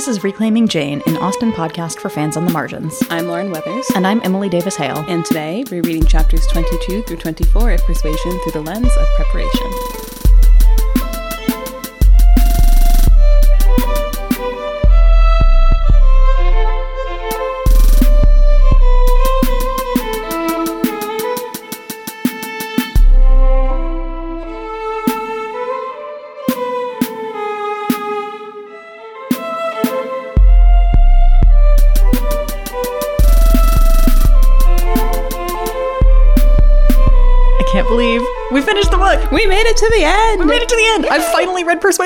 This is Reclaiming Jane, an Austen podcast for fans on the margins. I'm Lauren Weathers. And I'm Emily Davis Hale. And today we're reading chapters 22 through 24 of Persuasion through the lens of preparation.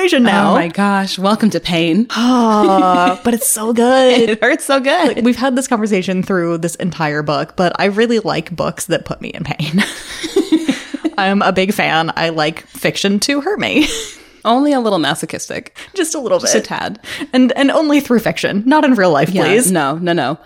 Read Persuasion oh now. Oh my gosh, welcome to pain. Oh, but it's so good. It hurts so good. We've had this conversation through this entire book, but I really like books that put me in pain. I'm a big fan. I like fiction to hurt me. Only a little masochistic. Just a little bit. Just a tad. and and only through fiction, not in real life, Yeah, please. No, no, no.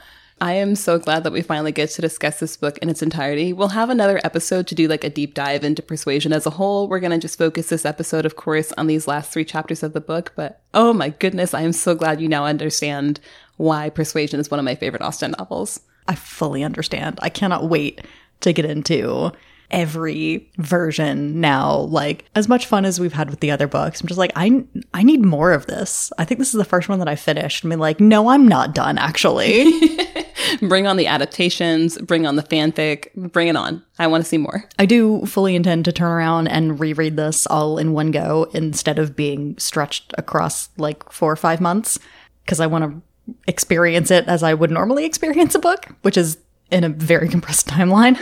I am so glad that we finally get to discuss this book in its entirety. We'll have another episode to do like a deep dive into persuasion as a whole. We're going to just focus this episode, of course, on these last three chapters of the book. But oh my goodness, I am so glad you now understand why persuasion is one of my favorite Austen novels. I fully understand. I cannot wait to get into every version now. Like as much fun as we've had with the other books, I'm just like I I need more of this. I think this is the first one that I finished. I mean, like, no, I'm not done. Actually, Bring on the adaptations, bring on the fanfic, bring it on. I want to see more. I do fully intend to turn around and reread this all in one go instead of being stretched across like four or five months because I want to experience it as I would normally experience a book, which is in a very compressed timeline.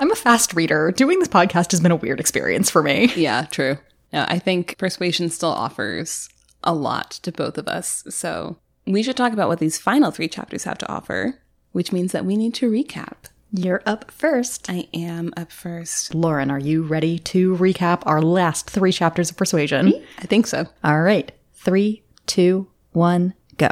I'm a fast reader. Doing this podcast has been a weird experience for me. Yeah, true. Yeah, I think persuasion still offers a lot to both of us. So we should talk about what these final three chapters have to offer, which means that we need to recap. You're up first. I am up first. Lauren, are you ready to recap our last three chapters of Persuasion? I think so. All right. Three, two, one, go.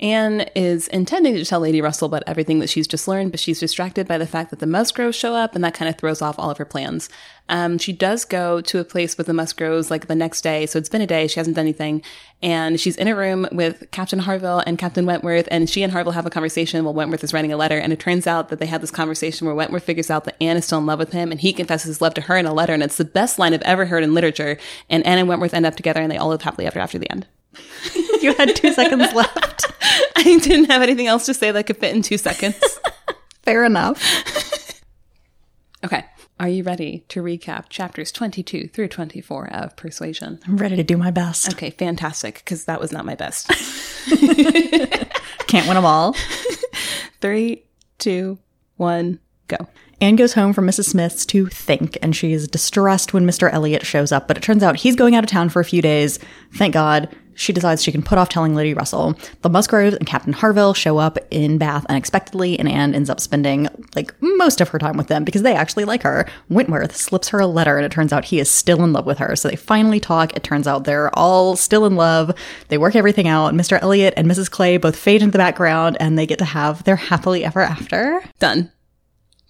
Anne is intending to tell Lady Russell about everything that she's just learned, but she's distracted by the fact that the Musgroves show up, and that kind of throws off all of her plans. Um, she does go to a place with the Musgroves like the next day, so it's been a day, she hasn't done anything, and she's in a room with Captain Harville and Captain Wentworth, and she and Harville have a conversation while Wentworth is writing a letter, and it turns out that they had this conversation where Wentworth figures out that Anne is still in love with him, and he confesses his love to her in a letter, and it's the best line I've ever heard in literature, and Anne and Wentworth end up together, and they all live happily ever after the end. You had two seconds left. I didn't have anything else to say that could fit in two seconds. Fair enough. Okay. Are you ready to recap chapters 22 through 24 of Persuasion? I'm ready to do my best. Okay, fantastic, because that was not my best. Can't win them all. Three, two, one, go. Anne goes home from Mrs. Smith's to think, and she is distressed when Mr. Elliot shows up. But it turns out he's going out of town for a few days. Thank God. She decides she can put off telling Lady Russell. The Musgroves and Captain Harville show up in Bath unexpectedly, and Anne ends up spending like most of her time with them because they actually like her. Wentworth slips her a letter, and it turns out he is still in love with her. So they finally talk. It turns out they're all still in love. They work everything out. Mr. Elliot and Mrs. Clay both fade into the background, and they get to have their happily ever after. Done.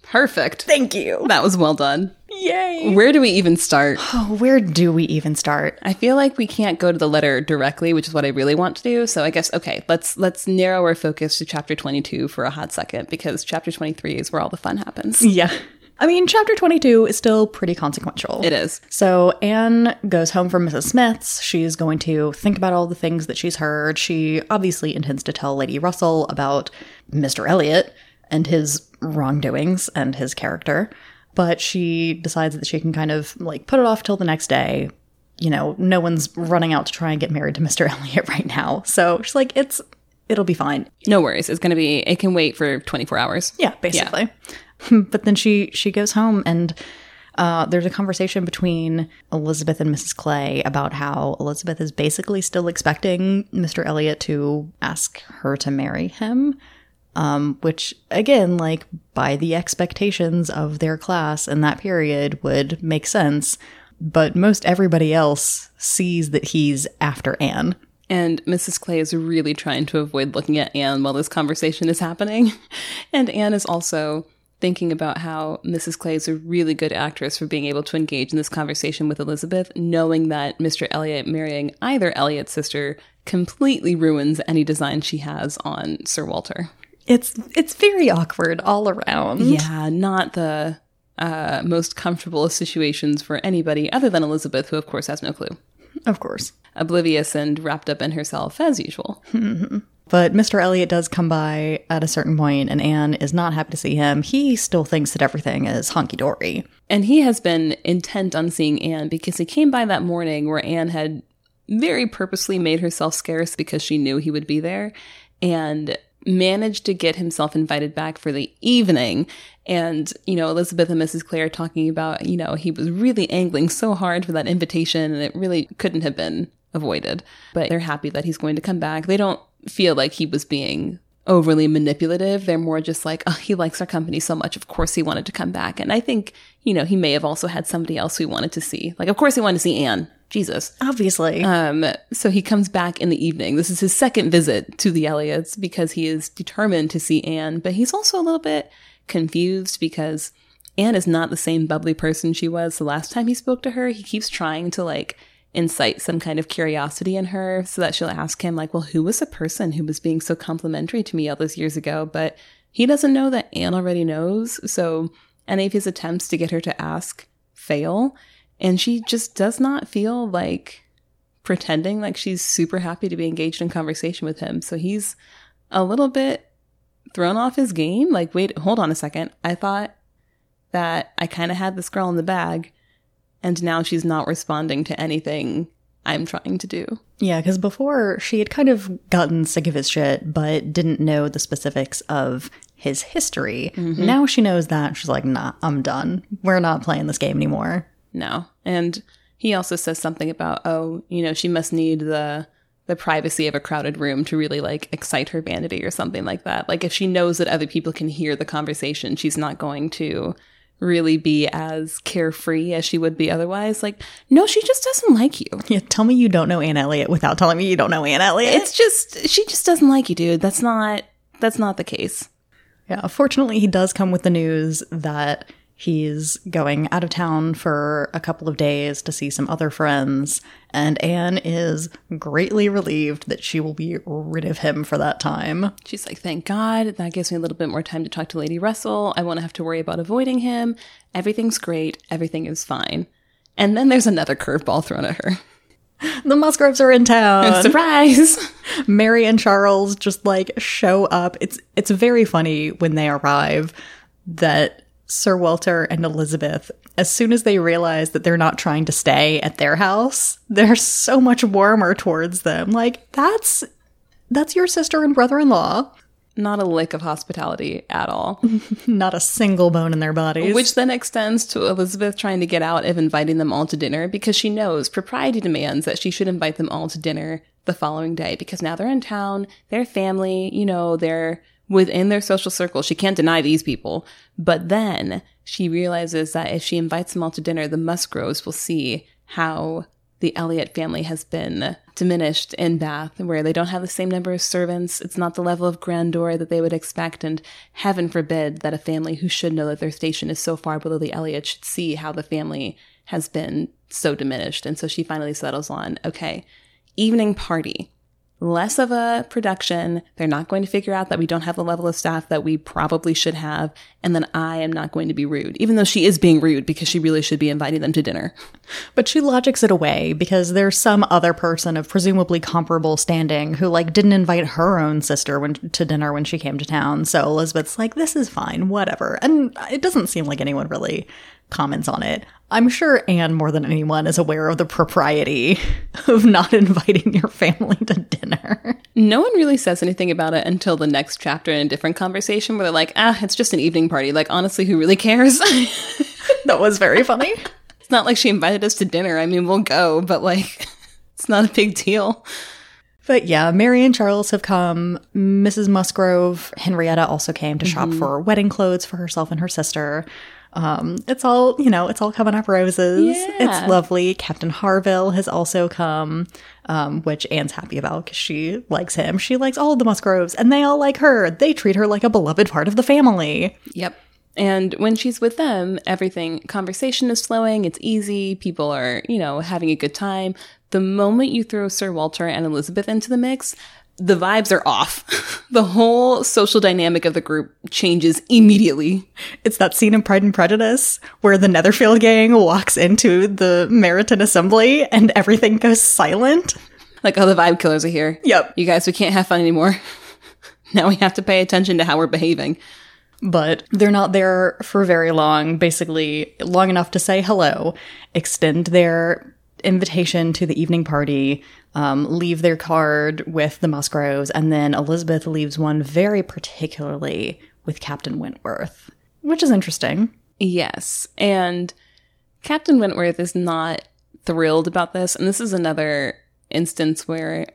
Perfect. Thank you. That was well done. Yay. Where do we even start? Oh, where do we even start? I feel like we can't go to the letter directly, which is what I really want to do. So I guess okay, let's let's narrow our focus to chapter 22 for a hot second because chapter 23 is where all the fun happens. Yeah. I mean, chapter 22 is still pretty consequential. It is. So Anne goes home from Mrs. Smith's. She's going to think about all the things that she's heard. She obviously intends to tell Lady Russell about Mr. Elliot and his wrongdoings and his character. But she decides that she can kind of like put it off till the next day. You know, no one's running out to try and get married to Mr. Elliot right now. So she's like, it's it'll be fine. No worries. It's going to be it can wait for 24 hours. Yeah, basically. but then she she goes home and uh, there's a conversation between Elizabeth and Mrs. Clay about how Elizabeth is basically still expecting Mr. Elliot to ask her to marry him. Um, which again, like by the expectations of their class in that period would make sense. But most everybody else sees that he's after Anne. And Mrs. Clay is really trying to avoid looking at Anne while this conversation is happening. And Anne is also thinking about how Mrs. Clay is a really good actress for being able to engage in this conversation with Elizabeth, knowing that Mr. Elliot marrying either Elliot's sister completely ruins any design she has on Sir Walter. It's it's very awkward all around. Yeah, not the uh, most comfortable of situations for anybody other than Elizabeth, who of course has no clue. Of course. Oblivious and wrapped up in herself as usual. But Mr. Elliot does come by at a certain point, and Anne is not happy to see him. He still thinks that everything is honky dory. And he has been intent on seeing Anne because he came by that morning where Anne had very purposely made herself scarce because she knew he would be there and managed to get himself invited back for the evening. And, you know, Elizabeth and Mrs. Clay talking about, you know, he was really angling so hard for that invitation and it really couldn't have been avoided. But they're happy that he's going to come back. They don't feel like he was being overly manipulative. They're more just like, oh, he likes our company so much. Of course he wanted to come back. And I think, you know, he may have also had somebody else he wanted to see. Like, of course he wanted to see Anne. Jesus. Obviously. Um, so he comes back in the evening. This is his second visit to the Elliots because he is determined to see Anne, but he's also a little bit confused because Anne is not the same bubbly person she was the last time he spoke to her. He keeps trying to like incite some kind of curiosity in her so that she'll ask him like, well, who was the person who was being so complimentary to me all those years ago? But he doesn't know that Anne already knows. So any of his attempts to get her to ask fail. And she just does not feel like pretending like she's super happy to be engaged in conversation with him. So he's a little bit thrown off his game. Like, wait, hold on a second. I thought that I kind of had this girl in the bag, and now she's not responding to anything I'm trying to do. Yeah, because before she had kind of gotten sick of his shit, but didn't know the specifics of his history. Mm-hmm. Now she knows that. She's like, nah, I'm done. We're not playing this game anymore. No. And he also says something about, oh, you know, she must need the the privacy of a crowded room to really like excite her vanity or something like that. Like if she knows that other people can hear the conversation, she's not going to really be as carefree as she would be otherwise. Like, no, she just doesn't like you. Yeah, tell me you don't know Anne Elliot without telling me you don't know Anne Elliot. It's just she just doesn't like you, dude. That's not that's not the case. Yeah, fortunately, he does come with the news that he's going out of town for a couple of days to see some other friends, and Anne is greatly relieved that she will be rid of him for that time. She's like, thank God. That gives me a little bit more time to talk to Lady Russell. I won't have to worry about avoiding him. Everything's great. Everything is fine. And then there's another curveball thrown at her. The Musgroves are in town. Surprise! Mary and Charles just like show up. It's it's very funny when they arrive that Sir Walter and Elizabeth, as soon as they realize that they're not trying to stay at their house, they're so much warmer towards them. Like that's that's your sister and brother-in-law. Not a lick of hospitality at all. Not a single bone in their bodies. Which then extends to Elizabeth trying to get out of inviting them all to dinner because she knows propriety demands that she should invite them all to dinner the following day because now they're in town, they're family, you know, they're within their social circle. She can't deny these people. But then she realizes that if she invites them all to dinner, the Musgroves will see how the Elliot family has been diminished in Bath, where they don't have the same number of servants. It's not the level of grandeur that they would expect. And heaven forbid that a family who should know that their station is so far below the Elliot should see how the family has been so diminished. And so she finally settles on, okay, evening party less of a production. They're not going to figure out that we don't have the level of staff that we probably should have. And then I am not going to be rude, even though she is being rude because she really should be inviting them to dinner. But she logics it away because there's some other person of presumably comparable standing who like didn't invite her own sister when to dinner when she came to town. So Elizabeth's like, this is fine, whatever. And it doesn't seem like anyone really comments on it. I'm sure Anne, more than anyone, is aware of the propriety of not inviting your family to dinner. No one really says anything about it until the next chapter in a different conversation where they're like, ah, it's just an evening party. Like, honestly, who really cares? That was very funny. it's not like she invited us to dinner. I mean, we'll go, but like, it's not a big deal. But yeah, Mary and Charles have come. Mrs. Musgrove, Henrietta also came to shop for wedding clothes for herself and her sister. Um, it's all, you know, it's all coming up roses. Yeah. It's lovely. Captain Harville has also come, um, which Anne's happy about because she likes him. She likes all of the Musgroves and they all like her. They treat her like a beloved part of the family. Yep. And when she's with them, everything, conversation is flowing, it's easy, people are, you know, having a good time. The moment you throw Sir Walter and Elizabeth into the mix, the vibes are off. the whole social dynamic of the group changes immediately. It's that scene in Pride and Prejudice where the Netherfield gang walks into the Meryton Assembly and everything goes silent. Like, oh, the vibe killers are here. Yep. You guys, we can't have fun anymore. now we have to pay attention to how we're behaving. But they're not there for very long, basically long enough to say hello, extend their invitation to the evening party, um, leave their card with the Musgroves, and then Elizabeth leaves one very particularly with Captain Wentworth, which is interesting. Yes. And Captain Wentworth is not thrilled about this. And this is another instance where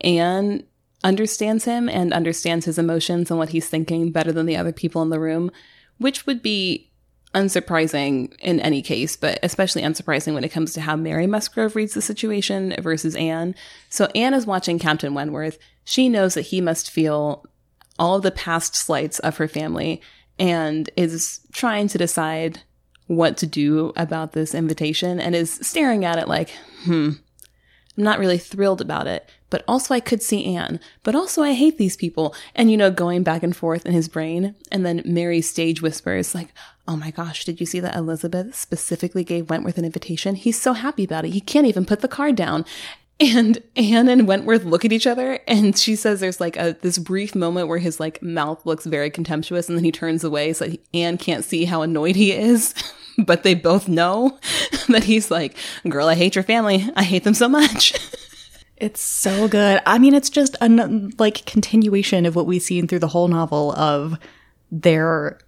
Anne understands him and understands his emotions and what he's thinking better than the other people in the room, which would be unsurprising in any case, but especially unsurprising when it comes to how Mary Musgrove reads the situation versus Anne. So Anne is watching Captain Wentworth. She knows that he must feel all the past slights of her family and is trying to decide what to do about this invitation and is staring at it like, hmm, I'm not really thrilled about it, but also I could see Anne, but also I hate these people. And, you know, going back and forth in his brain. And then Mary stage whispers, like, oh my gosh, did you see that Elizabeth specifically gave Wentworth an invitation? He's so happy about it. He can't even put the card down. And Anne and Wentworth look at each other and she says there's like a this brief moment where his like mouth looks very contemptuous and then he turns away so Anne can't see how annoyed he is. but they both know that he's like, girl, I hate your family. I hate them so much. It's so good. I mean, it's just a like continuation of what we've seen through the whole novel of their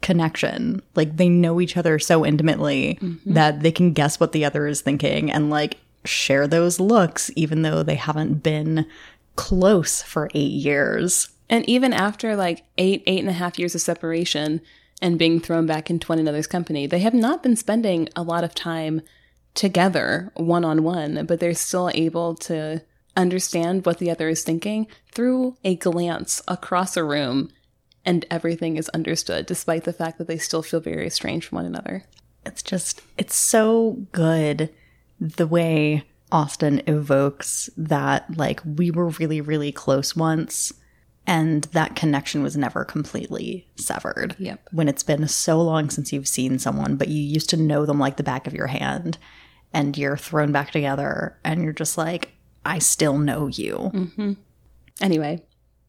connection. Like they know each other so intimately mm-hmm. that they can guess what the other is thinking and like share those looks, even though they haven't been close for eight years. And even after like eight, eight and a half years of separation and being thrown back into one another's company, they have not been spending a lot of time together one on one, but they're still able to understand what the other is thinking through a glance across a room and everything is understood despite the fact that they still feel very estranged from one another. It's just, it's so good the way Austen evokes that, like, we were really, really close once and that connection was never completely severed. Yep. When it's been so long since you've seen someone, but you used to know them like the back of your hand and you're thrown back together and you're just like, I still know you. Mm-hmm. Anyway,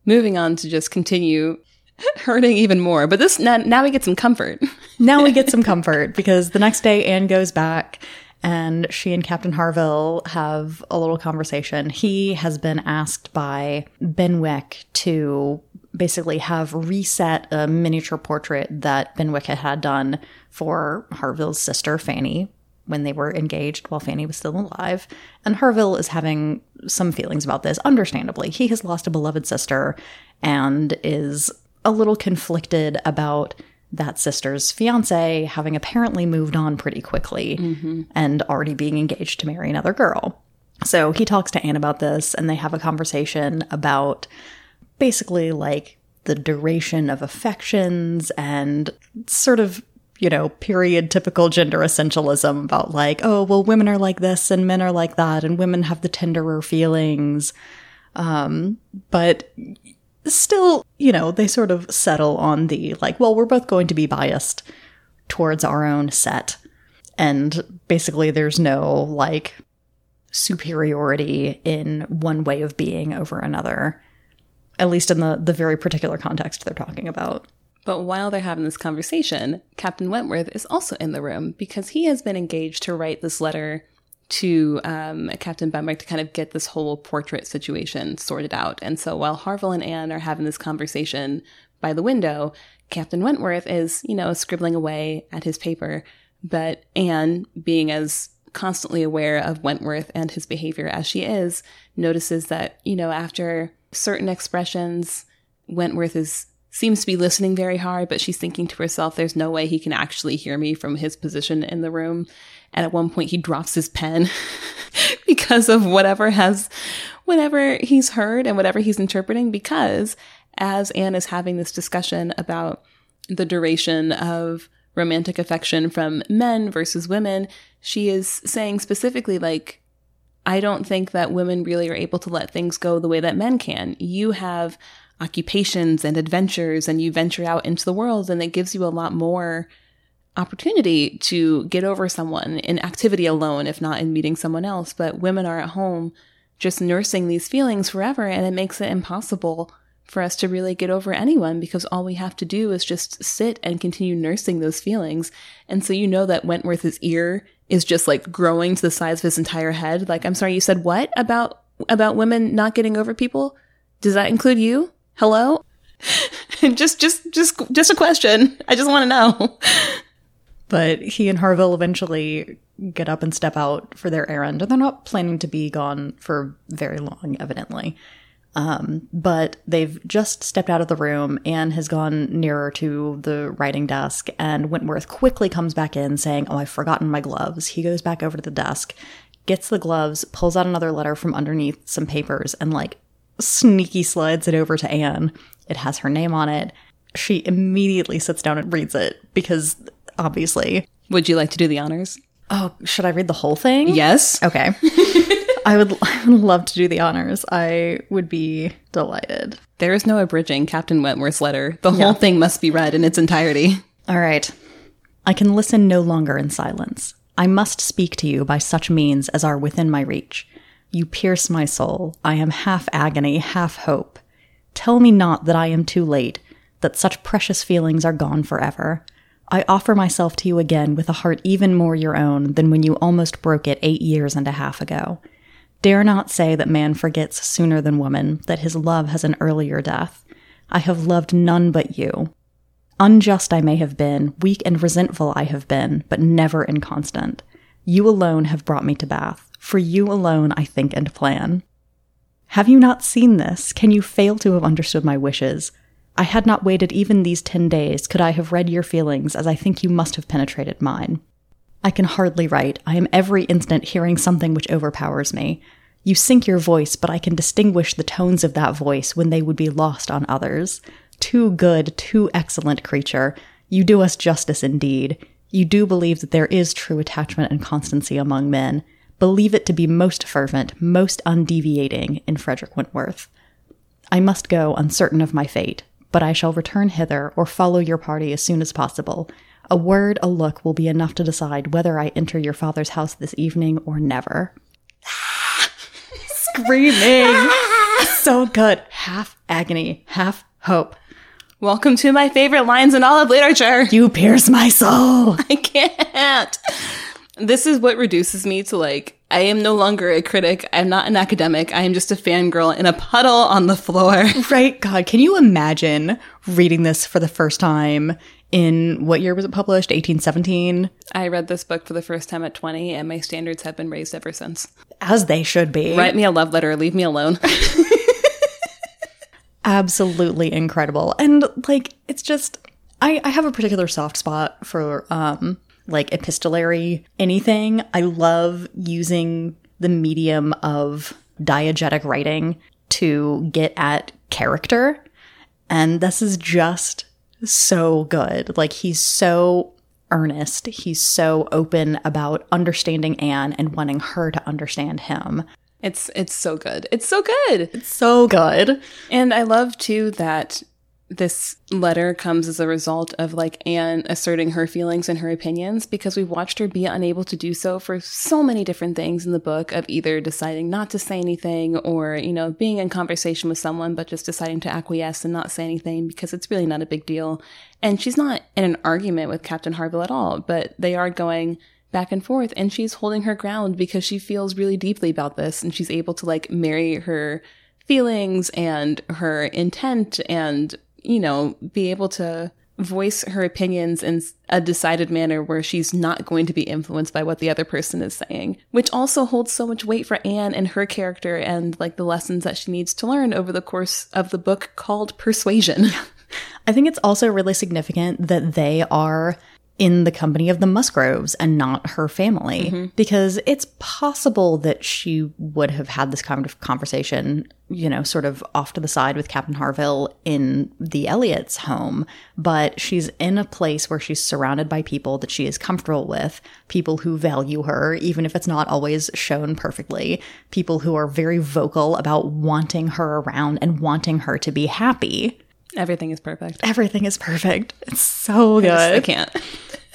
moving on to just continue hurting even more. But this now, now we get some comfort. now we get some comfort because the next day Anne goes back and she and Captain Harville have a little conversation. He has been asked by Benwick to basically have reset a miniature portrait that Benwick had had done for Harville's sister Fanny when they were engaged while Fanny was still alive. And Harville is having some feelings about this, understandably. He has lost a beloved sister and is a little conflicted about that sister's fiance having apparently moved on pretty quickly mm-hmm. and already being engaged to marry another girl. So he talks to Anne about this and they have a conversation about basically like the duration of affections and sort of you know, period typical gender essentialism about like, oh, well, women are like this and men are like that, and women have the tenderer feelings. Um, but still, you know, they sort of settle on the like, well, we're both going to be biased towards our own set. And basically, there's no like superiority in one way of being over another, at least in the, the very particular context they're talking about. But while they're having this conversation, Captain Wentworth is also in the room because he has been engaged to write this letter to um, Captain Benwick to kind of get this whole portrait situation sorted out. And so while Harville and Anne are having this conversation by the window, Captain Wentworth is, you know, scribbling away at his paper. But Anne, being as constantly aware of Wentworth and his behavior as she is, notices that, you know, after certain expressions, Wentworth is seems to be listening very hard, but she's thinking to herself, there's no way he can actually hear me from his position in the room. And at one point he drops his pen because of whatever has, whatever he's heard and whatever he's interpreting. Because as Anne is having this discussion about the duration of romantic affection from men versus women, she is saying specifically, like, I don't think that women really are able to let things go the way that men can. You have occupations and adventures and you venture out into the world and it gives you a lot more opportunity to get over someone in activity alone, if not in meeting someone else. But women are at home just nursing these feelings forever and it makes it impossible for us to really get over anyone because all we have to do is just sit and continue nursing those feelings. And so you know that Wentworth's ear is just like growing to the size of his entire head. Like, I'm sorry, you said what about about women not getting over people? Does that include you? Hello? just just just just a question. I just want to know. But he and Harville eventually get up and step out for their errand, and they're not planning to be gone for very long, evidently. Um, but they've just stepped out of the room. Anne has gone nearer to the writing desk, and Wentworth quickly comes back in saying, Oh, I've forgotten my gloves. He goes back over to the desk, gets the gloves, pulls out another letter from underneath some papers, and like sneaky slides it over to Anne. It has her name on it. She immediately sits down and reads it because obviously. Would you like to do the honors? Oh, should I read the whole thing? Yes. Okay. I would, I would love to do the honors. I would be delighted. There is no abridging Captain Wentworth's letter. The whole thing must be read in its entirety. All right. I can listen no longer in silence. I must speak to you by such means as are within my reach. You pierce my soul. I am half agony, half hope. Tell me not that I am too late, that such precious feelings are gone forever. I offer myself to you again with a heart even more your own than when you almost broke it eight years and a half ago. Dare not say that man forgets sooner than woman, that his love has an earlier death. I have loved none but you. Unjust I may have been, weak and resentful I have been, but never inconstant. You alone have brought me to Bath. For you alone I think and plan. Have you not seen this? Can you fail to have understood my wishes? I had not waited even these ten days could I have read your feelings as I think you must have penetrated mine. I can hardly write. I am every instant hearing something which overpowers me. You sink your voice, but I can distinguish the tones of that voice when they would be lost on others. Too good, too excellent creature. You do us justice indeed. You do believe that there is true attachment and constancy among men. Believe it to be most fervent, most undeviating in Frederick Wentworth. I must go uncertain of my fate, but I shall return hither or follow your party as soon as possible. A word, a look will be enough to decide whether I enter your father's house this evening or never. Screaming. so good. Half agony, half hope. Welcome to my favorite lines in all of literature. You pierce my soul. I can't. This is what reduces me to like, I am no longer a critic. I'm not an academic. I am just a fangirl in a puddle on the floor. Right? God, can you imagine reading this for the first time in what year was it published? 1817? I read this book for the first time at 20, and my standards have been raised ever since. As they should be. Write me a love letter, leave me alone. absolutely incredible. And like it's just I, I have a particular soft spot for um like epistolary anything. I love using the medium of diegetic writing to get at character. And this is just so good. Like he's so earnest. He's so open about understanding Anne and wanting her to understand him. It's it's so good. It's so good. It's so good. And I love too that this letter comes as a result of like Anne asserting her feelings and her opinions because we've watched her be unable to do so for so many different things in the book of either deciding not to say anything or, you know, being in conversation with someone but just deciding to acquiesce and not say anything because it's really not a big deal. And she's not in an argument with Captain Harville at all, but they are going back and forth and she's holding her ground because she feels really deeply about this and she's able to like marry her feelings and her intent and you know, be able to voice her opinions in a decided manner where she's not going to be influenced by what the other person is saying, which also holds so much weight for Anne and her character and like the lessons that she needs to learn over the course of the book called Persuasion. I think it's also really significant that they are in the company of the Musgroves and not her family. Mm-hmm. Because it's possible that she would have had this kind of conversation, you know, sort of off to the side with Captain Harville in the Elliots' home, but she's in a place where she's surrounded by people that she is comfortable with, people who value her, even if it's not always shown perfectly, people who are very vocal about wanting her around and wanting her to be happy. Everything is perfect. Everything is perfect. It's so good. I can't.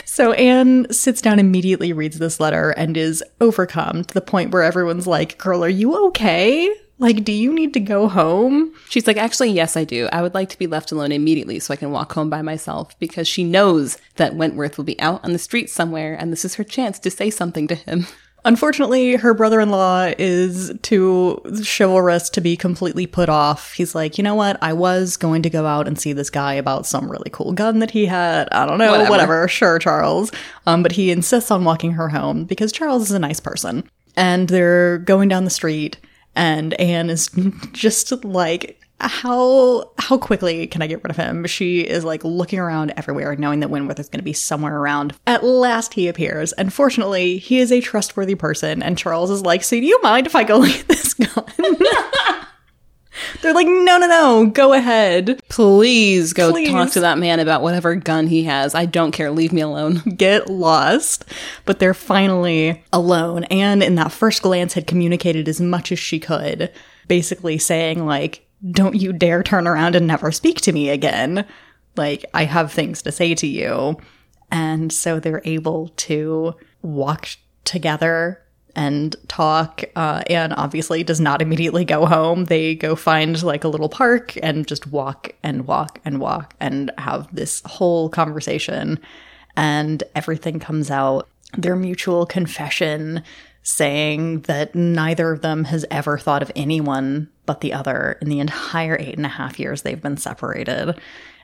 So Anne sits down immediately, reads this letter, and is overcome to the point where everyone's like, Girl, are you okay? Like, do you need to go home? She's like, actually, yes, I do. I would like to be left alone immediately so I can walk home by myself because she knows that Wentworth will be out on the street somewhere and this is her chance to say something to him. Unfortunately, her brother in law is too chivalrous to be completely put off. He's like, you know what? I was going to go out and see this guy about some really cool gun that he had. I don't know, Whatever. whatever. Sure, Charles. Um, but he insists on walking her home because Charles is a nice person. And they're going down the street, and Anne is just like, how how quickly can I get rid of him? She is like looking around everywhere, knowing that Wentworth is going to be somewhere around. At last, he appears, and fortunately, he is a trustworthy person. And Charles is like, "So, do you mind if I go at this gun?" They're like, "No, no, no, go ahead, Please go Please. talk to that man about whatever gun he has. I don't care. Leave me alone. get lost." But they're finally alone. Anne, in that first glance, had communicated as much as she could, basically saying like, "Don't you dare turn around and never speak to me again." Like, I have things to say to you. And so they're able to walk together and talk. Uh, and obviously does not immediately go home. They go find like a little park and just walk and walk and walk and have this whole conversation. And everything comes out. Their mutual confession saying that neither of them has ever thought of anyone but the other in the entire eight and a half years they've been separated.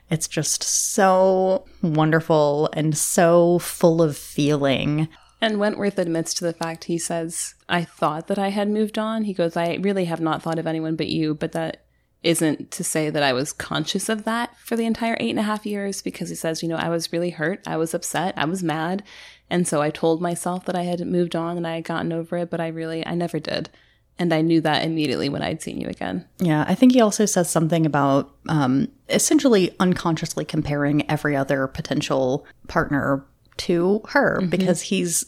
It's just so wonderful and so full of feeling. And Wentworth admits to the fact he says, I thought that I had moved on. He goes, I really have not thought of anyone but you, but that isn't to say that I was conscious of that for the entire eight and a half years because he says, you know, I was really hurt. I was upset. I was mad. And so I told myself that I had moved on and I had gotten over it, but I really, I never did. And I knew that immediately when I'd seen you again. Yeah, I think he also says something about um, essentially unconsciously comparing every other potential partner to her because he's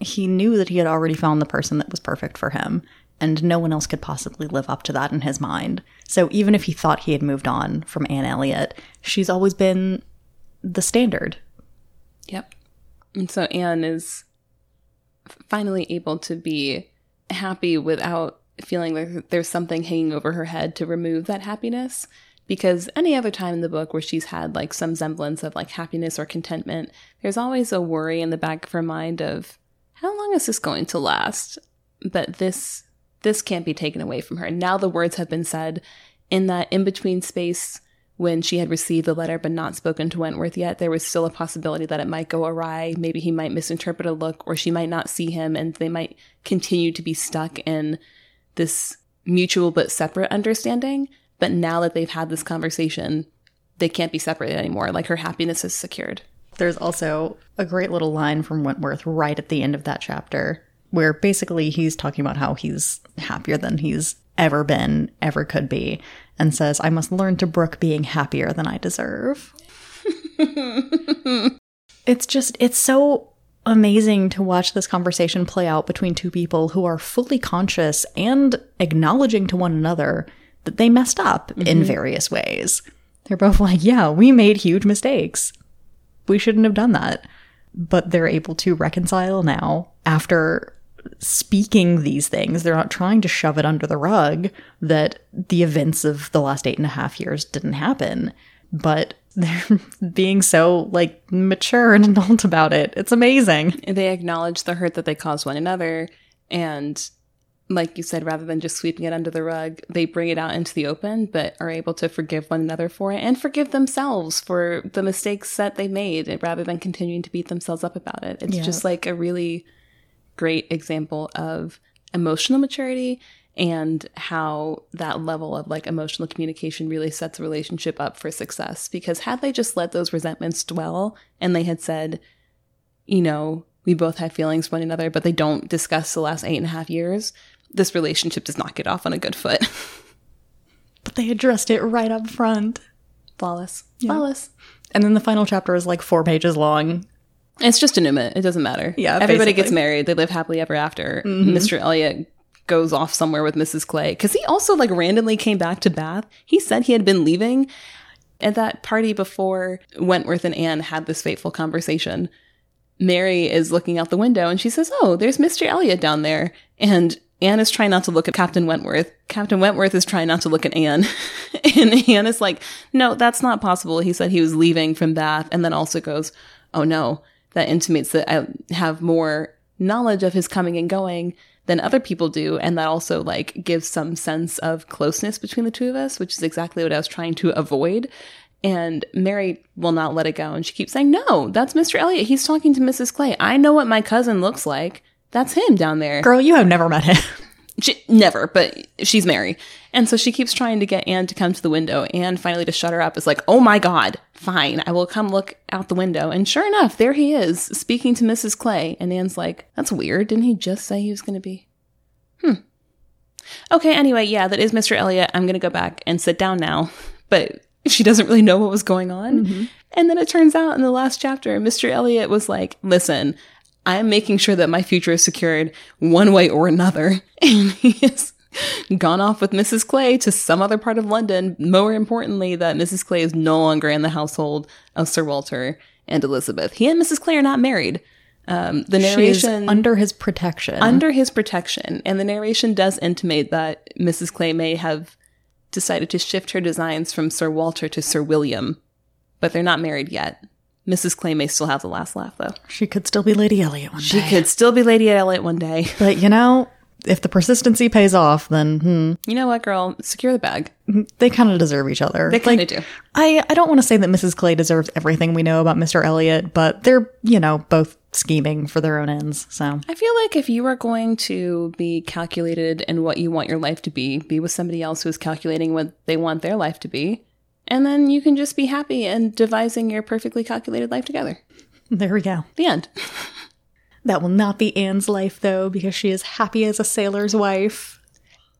he knew that he had already found the person that was perfect for him and no one else could possibly live up to that in his mind. So even if he thought he had moved on from Anne Elliot, she's always been the standard. Yep. And so Anne is finally able to be happy without feeling like there's something hanging over her head to remove that happiness. Because any other time in the book where she's had like some semblance of like happiness or contentment, there's always a worry in the back of her mind of how long is this going to last? But this this can't be taken away from her. Now the words have been said in that in between space when she had received the letter but not spoken to Wentworth yet, there was still a possibility that it might go awry. Maybe he might misinterpret a look, or she might not see him, and they might continue to be stuck in this mutual but separate understanding. But now that they've had this conversation, they can't be separated anymore. Like her happiness is secured. There's also a great little line from Wentworth right at the end of that chapter where basically he's talking about how he's happier than he's ever been, ever could be, and says, I must learn to brook being happier than I deserve. it's just, it's so amazing to watch this conversation play out between two people who are fully conscious and acknowledging to one another that they messed up in mm-hmm. various ways. They're both like, yeah, we made huge mistakes. We shouldn't have done that. But they're able to reconcile now after speaking these things. They're not trying to shove it under the rug that the events of the last eight and a half years didn't happen. But they're being so like mature and adult about it. It's amazing. They acknowledge the hurt that they caused one another and like you said, rather than just sweeping it under the rug, they bring it out into the open, but are able to forgive one another for it and forgive themselves for the mistakes that they made rather than continuing to beat themselves up about it. It's Yeah. just like a really great example of emotional maturity and how that level of like emotional communication really sets a relationship up for success. Because had they just let those resentments dwell and they had said, you know, we both have feelings for one another, but they don't discuss the last eight and a half years, this relationship does not get off on a good foot. But they addressed it right up front. Flawless. Flawless. And then the final chapter is like four pages long. It's just an It doesn't matter. Yeah, Everybody basically. gets married. They live happily ever after. Mm-hmm. Mr. Elliot goes off somewhere with Mrs. Clay because he also like randomly came back to Bath. He said he had been leaving at that party before Wentworth and Anne had this fateful conversation. Mary is looking out the window and she says, Oh, there's Mr. Elliot down there. And Anne is trying not to look at Captain Wentworth. Captain Wentworth is trying not to look at Anne. and Anne is like, No, that's not possible. He said he was leaving from Bath and then also goes, Oh no, that intimates that I have more knowledge of his coming and going than other people do. And that also like gives some sense of closeness between the two of us, which is exactly what I was trying to avoid. And Mary will not let it go. And she keeps saying, No, that's Mr. Elliot. He's talking to Mrs. Clay. I know what my cousin looks like. That's him down there. Girl, you have never met him. She, never, but she's Mary. And so she keeps trying to get Anne to come to the window. Anne finally to shut her up is like, oh my God, fine. I will come look out the window. And sure enough, there he is speaking to Mrs. Clay. And Anne's like, that's weird. Didn't he just say he was going to be? Hmm. Okay, anyway, yeah, that is Mr. Elliot. I'm going to go back and sit down now. But she doesn't really know what was going on. And then it turns out in the last chapter, Mr. Elliot was like, listen, I'm making sure that my future is secured one way or another. And he has gone off with Mrs. Clay to some other part of London. More importantly, that Mrs. Clay is no longer in the household of Sir Walter and Elizabeth. He and Mrs. Clay are not married. Um, the She's narration under his protection. under his protection, and the narration does intimate that Mrs. Clay may have decided to shift her designs from Sir Walter to Sir William, but they're not married yet. Mrs. Clay may still have the last laugh, though. she could still be Lady Elliot one day. She day. could still be Lady Elliot one day. But you know, if the persistency pays off, then hmm, You know what, girl? Secure the bag. they kind of deserve each other. They kind Like, of do. I, I don't want to say that Mrs. Clay deserves everything we know about Mr. Elliot, but they're, you know, both scheming for their own ends. So I feel like if you are going to be calculated in what you want your life to be, be with somebody else who is calculating what they want their life to be, and then you can just be happy and devising your perfectly calculated life together. there we go. The end. That will not be Anne's life though, because she is happy as a sailor's wife.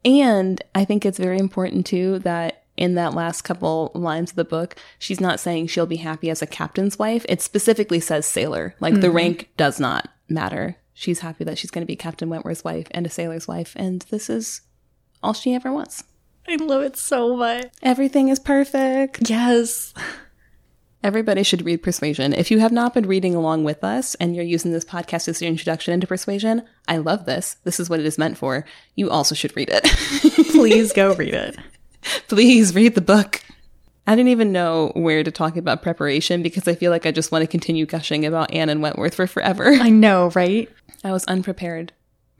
And I think it's very important too that in that last couple lines of the book, she's not saying she'll be happy as a captain's wife. It specifically says sailor. Like the mm-hmm. rank does not matter. She's happy that she's going to be Captain Wentworth's wife and a sailor's wife. And this is all she ever wants. I love it so much. Everything is perfect. Yes. Everybody should read Persuasion. If you have not been reading along with us and you're using this podcast as your introduction into Persuasion, I love this. This is what it is meant for. You also should read it. Please go read it. Please read the book. I didn't even know where to talk about preparation because I feel like I just want to continue gushing about Anne and Wentworth for forever. I know, right? I was unprepared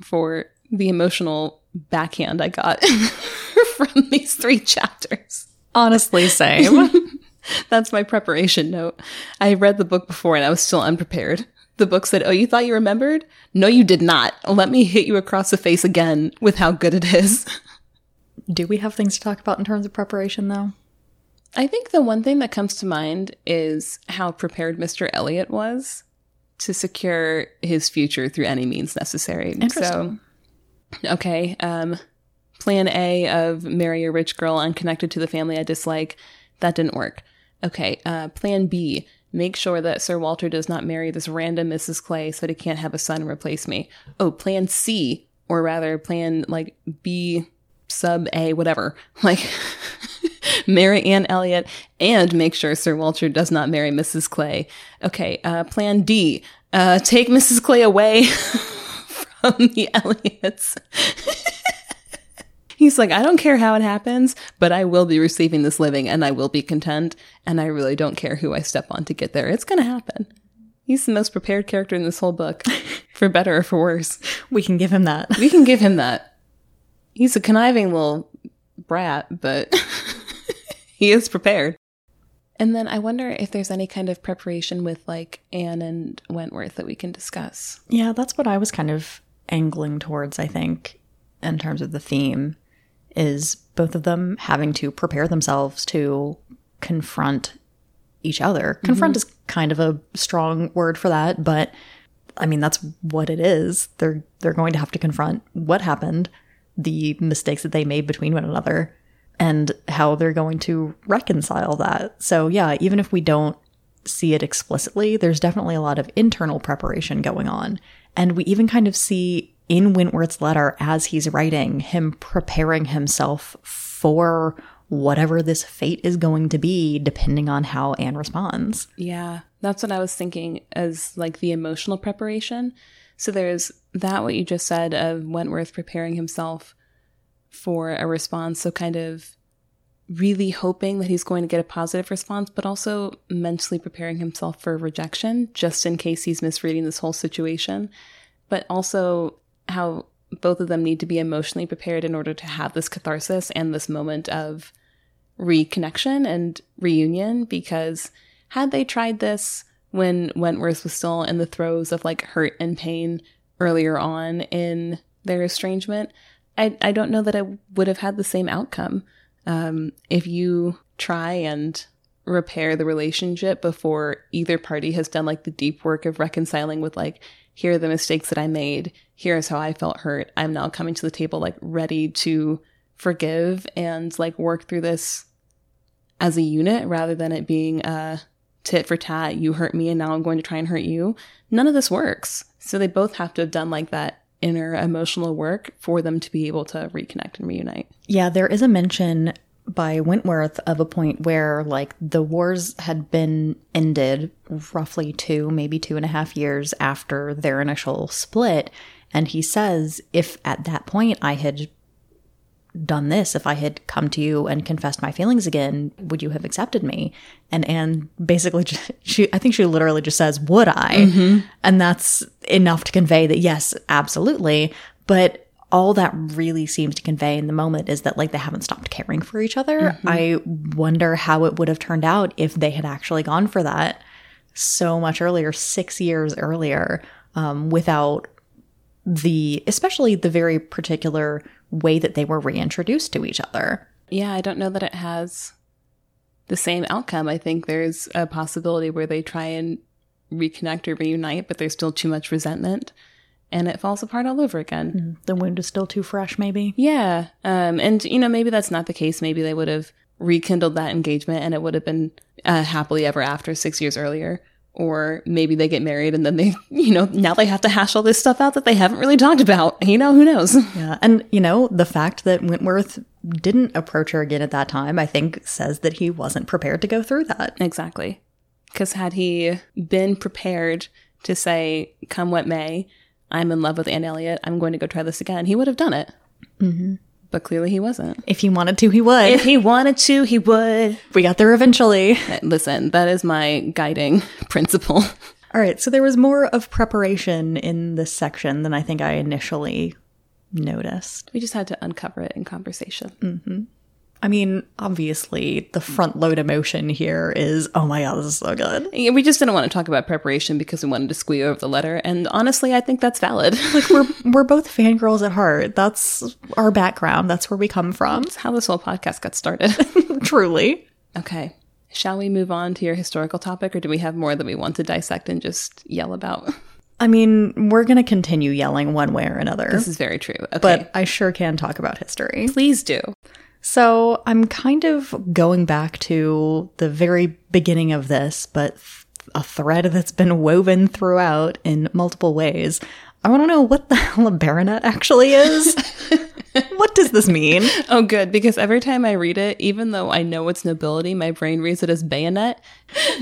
for the emotional backhand I got from these three chapters. Honestly, same. That's my preparation note. I read the book before and I was still unprepared. The book said, Oh, you thought you remembered? No, you did not. Let me hit you across the face again with how good it is. Do we have things to talk about in terms of preparation though? I think the one thing that comes to mind is how prepared Mr. Elliot was to secure his future through any means necessary. So. Okay, um, plan A of marry a rich girl unconnected to the family I dislike, that didn't work. Okay, uh, plan B, make sure that Sir Walter does not marry this random Mrs. Clay so that he can't have a son replace me. Oh, plan C, or rather, plan like B sub A, whatever. Like, marry Anne Elliot and make sure Sir Walter does not marry Mrs. Clay. Okay, uh, plan D, uh, take Mrs. Clay away from the Elliots. He's like, I don't care how it happens, but I will be receiving this living and I will be content. And I really don't care who I step on to get there. It's going to happen. He's the most prepared character in this whole book, for better or for worse. We can give him that. We can give him that. He's a conniving little brat, but he is prepared. And then I wonder if there's any kind of preparation with like Anne and Wentworth that we can discuss. Yeah, that's what I was kind of angling towards, I think, in terms of the theme, is both of them having to prepare themselves to confront each other. Mm-hmm. Confront is kind of a strong word for that, but I mean, that's what it is. They're they're going to have to confront what happened, the mistakes that they made between one another, and how they're going to reconcile that. So yeah, even if we don't see it explicitly, there's definitely a lot of internal preparation going on. And we even kind of see in Wentworth's letter as he's writing him preparing himself for whatever this fate is going to be depending on how Anne responds. Yeah, that's what I was thinking as like the emotional preparation. So there's that what you just said of Wentworth preparing himself for a response. So kind of really hoping that he's going to get a positive response, but also mentally preparing himself for rejection just in case he's misreading this whole situation. But also how both of them need to be emotionally prepared in order to have this catharsis and this moment of reconnection and reunion because had they tried this when Wentworth was still in the throes of like hurt and pain earlier on in their estrangement, I, I don't know that I would have had the same outcome. Um, if you try and repair the relationship before either party has done like the deep work of reconciling with like, here are the mistakes that I made. Here's how I felt hurt. I'm now coming to the table like ready to forgive and like work through this as a unit rather than it being a tit for tat. You hurt me and now I'm going to try and hurt you. None of this works. So they both have to have done like that inner emotional work for them to be able to reconnect and reunite. Yeah, there is a mention by Wentworth of a point where like the wars had been ended roughly two, maybe two and a half years after their initial split. And he says, if at that point I had done this, if I had come to you and confessed my feelings again, would you have accepted me? And Anne basically, just, she, I think she literally just says, would I? Mm-hmm. And that's enough to convey that yes, absolutely. But all that really seems to convey in the moment is that like they haven't stopped caring for each other. Mm-hmm. I wonder how it would have turned out if they had actually gone for that so much earlier, six years earlier, um, without the, especially the very particular way that they were reintroduced to each other. Yeah, I don't know that it has the same outcome. I think there's a possibility where they try and reconnect or reunite, but there's still too much resentment and it falls apart all over again. Mm, the wound is still too fresh, maybe. Yeah. Um, and, you know, maybe that's not the case. Maybe they would have rekindled that engagement and it would have been uh, happily ever after six years earlier or maybe they get married and then they, you know, now they have to hash all this stuff out that they haven't really talked about. You know, who knows? Yeah. And, you know, the fact that Wentworth didn't approach her again at that time, I think says that he wasn't prepared to go through that. Exactly. Because had he been prepared to say, come what may, I'm in love with Anne Elliot, I'm going to go try this again, he would have done it. Mm-hmm. But clearly he wasn't. If he wanted to, he would. If he wanted to, he would. We got there eventually. Listen, that is my guiding principle. All right, so there was more of preparation in this section than I think I initially noticed. We just had to uncover it in conversation. Mm-hmm. I mean, obviously, the front load emotion here is, oh my god, this is so good. Yeah, we just didn't want to talk about preparation because we wanted to squeeze over the letter, and honestly, I think that's valid. like we're we're both fangirls at heart. That's our background. That's where we come from. That's how this whole podcast got started. Truly. Okay. Shall we move on to your historical topic, or do we have more that we want to dissect and just yell about? I mean, we're going to continue yelling one way or another. This is very true. Okay. But I sure can talk about history. Please do. So I'm kind of going back to the very beginning of this, but a thread that's been woven throughout in multiple ways. I want to know what the hell a baronet actually is. what does this mean? Oh, good, because every time I read it, even though I know it's nobility, my brain reads it as bayonet.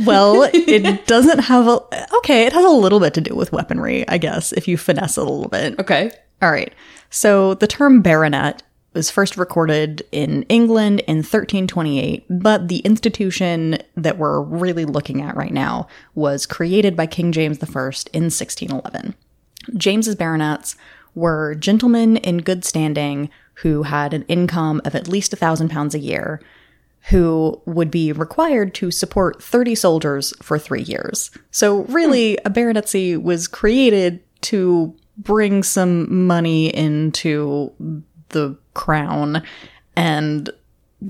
well, it doesn't have a. Okay, it has a little bit to do with weaponry, I guess, if you finesse it a little bit. Okay. All right. So the term baronet was first recorded in England in 1328, but the institution that we're really looking at right now was created by King James I in 1611. James's baronets were gentlemen in good standing who had an income of at least a thousand pounds a year, who would be required to support 30 soldiers for three years. So really, hmm. a baronetcy was created to bring some money into the crown and,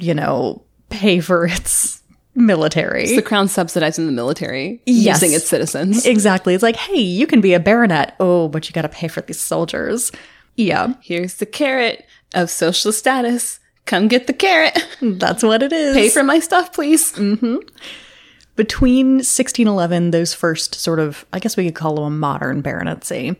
you know, pay for its military. The crown subsidizing the military Yes. using its citizens. exactly. It's like, hey, you can be a baronet. Oh, but you got to pay for these soldiers. Yeah, Here's the carrot of social status. Come get the carrot. that's what it is. Pay for my stuff, please. Mm-hmm. Between 1611, those first sort of, I guess we could call them a modern baronetcy.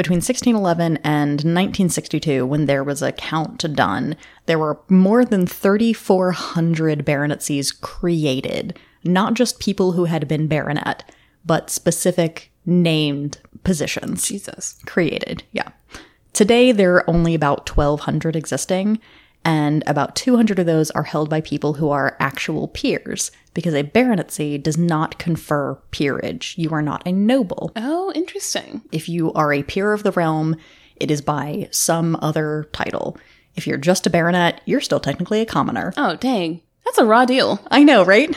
Between 1611 and 1962, when there was a count done, there were more than 3,400 baronetcies created. Not just people who had been baronet, but specific named positions Jesus. created. Yeah. Today, there are only about 1,200 existing, and about 200 of those are held by people who are actual peers, because a baronetcy does not confer peerage. You are not a noble. Oh, interesting. If you are a peer of the realm, it is by some other title. If you're just a baronet, you're still technically a commoner. Oh, dang. That's a raw deal. I know, right?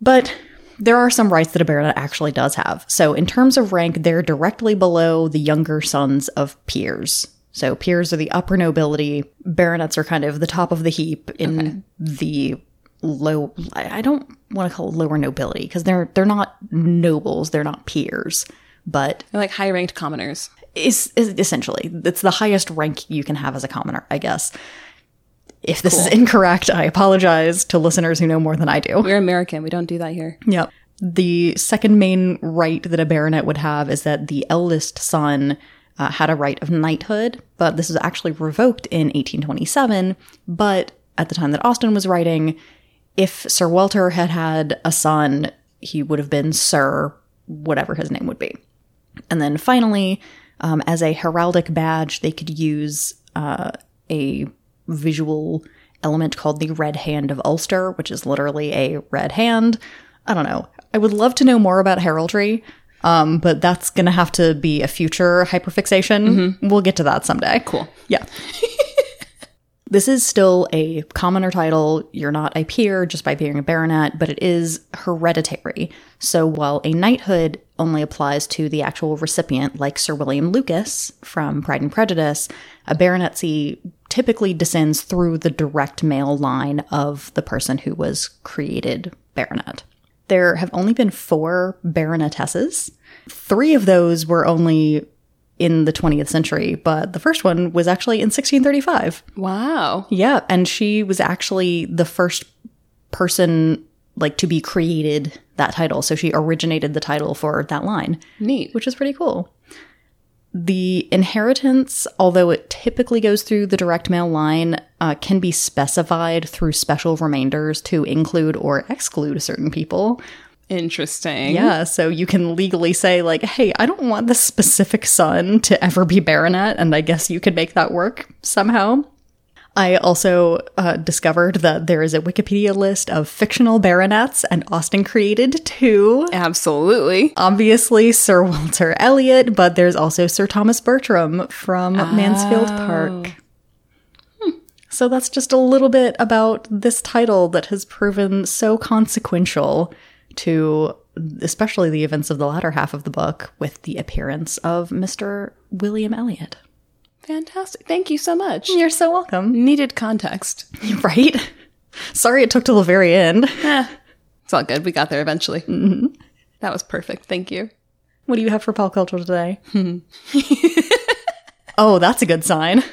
But there are some rights that a baronet actually does have. So, in terms of rank, they're directly below the younger sons of peers. So, peers are the upper nobility. Baronets are kind of the top of the heap in the low. I don't want to call it lower nobility because they're they're not nobles. They're not peers. But They're like high ranked commoners. is, is essentially it's the highest rank you can have as a commoner, I guess. If this is incorrect, I apologize to listeners who know more than I do. We're American. We don't do that here. Yep. The second main right that a baronet would have is that the eldest son uh, had a right of knighthood, but this was actually revoked in 1827. But at the time that Austen was writing, if Sir Walter had had a son, he would have been Sir, whatever his name would be. And then finally, um, as a heraldic badge, they could use uh, a visual element called the Red Hand of Ulster, which is literally a red hand. I don't know. I would love to know more about heraldry, um, but that's going to have to be a future hyperfixation. We'll get to that someday. Cool. Yeah. this is still a commoner title. You're not a peer just by being a baronet, but it is hereditary. So while a knighthood only applies to the actual recipient, like Sir William Lucas from Pride and Prejudice, a baronetcy typically descends through the direct male line of the person who was created baronet. There have only been four baronetesses. Three of those were only in the 20th century, but the first one was actually in 1635. Wow. Yeah, and she was actually the first person like to be created that title. So she originated the title for that line, Neat. which is pretty cool. The inheritance, although it typically goes through the direct male line, uh, can be specified through special remainders to include or exclude certain people. Interesting. Yeah, so you can legally say, like, hey, I don't want this specific son to ever be baronet, and I guess you could make that work somehow. I also uh, discovered that there is a Wikipedia list of fictional baronets, and Austen created two. Absolutely. Obviously, Sir Walter Elliot, but there's also Sir Thomas Bertram from Mansfield Park. So that's just a little bit about this title that has proven so consequential to especially the events of the latter half of the book with the appearance of Mr. William Elliot. Fantastic. Thank you so much. You're so welcome. Needed context. Right? Sorry it took till the very end. Eh, it's all good. We got there eventually. That was perfect. Thank you. What do you have for pop culture today? oh, that's a good sign.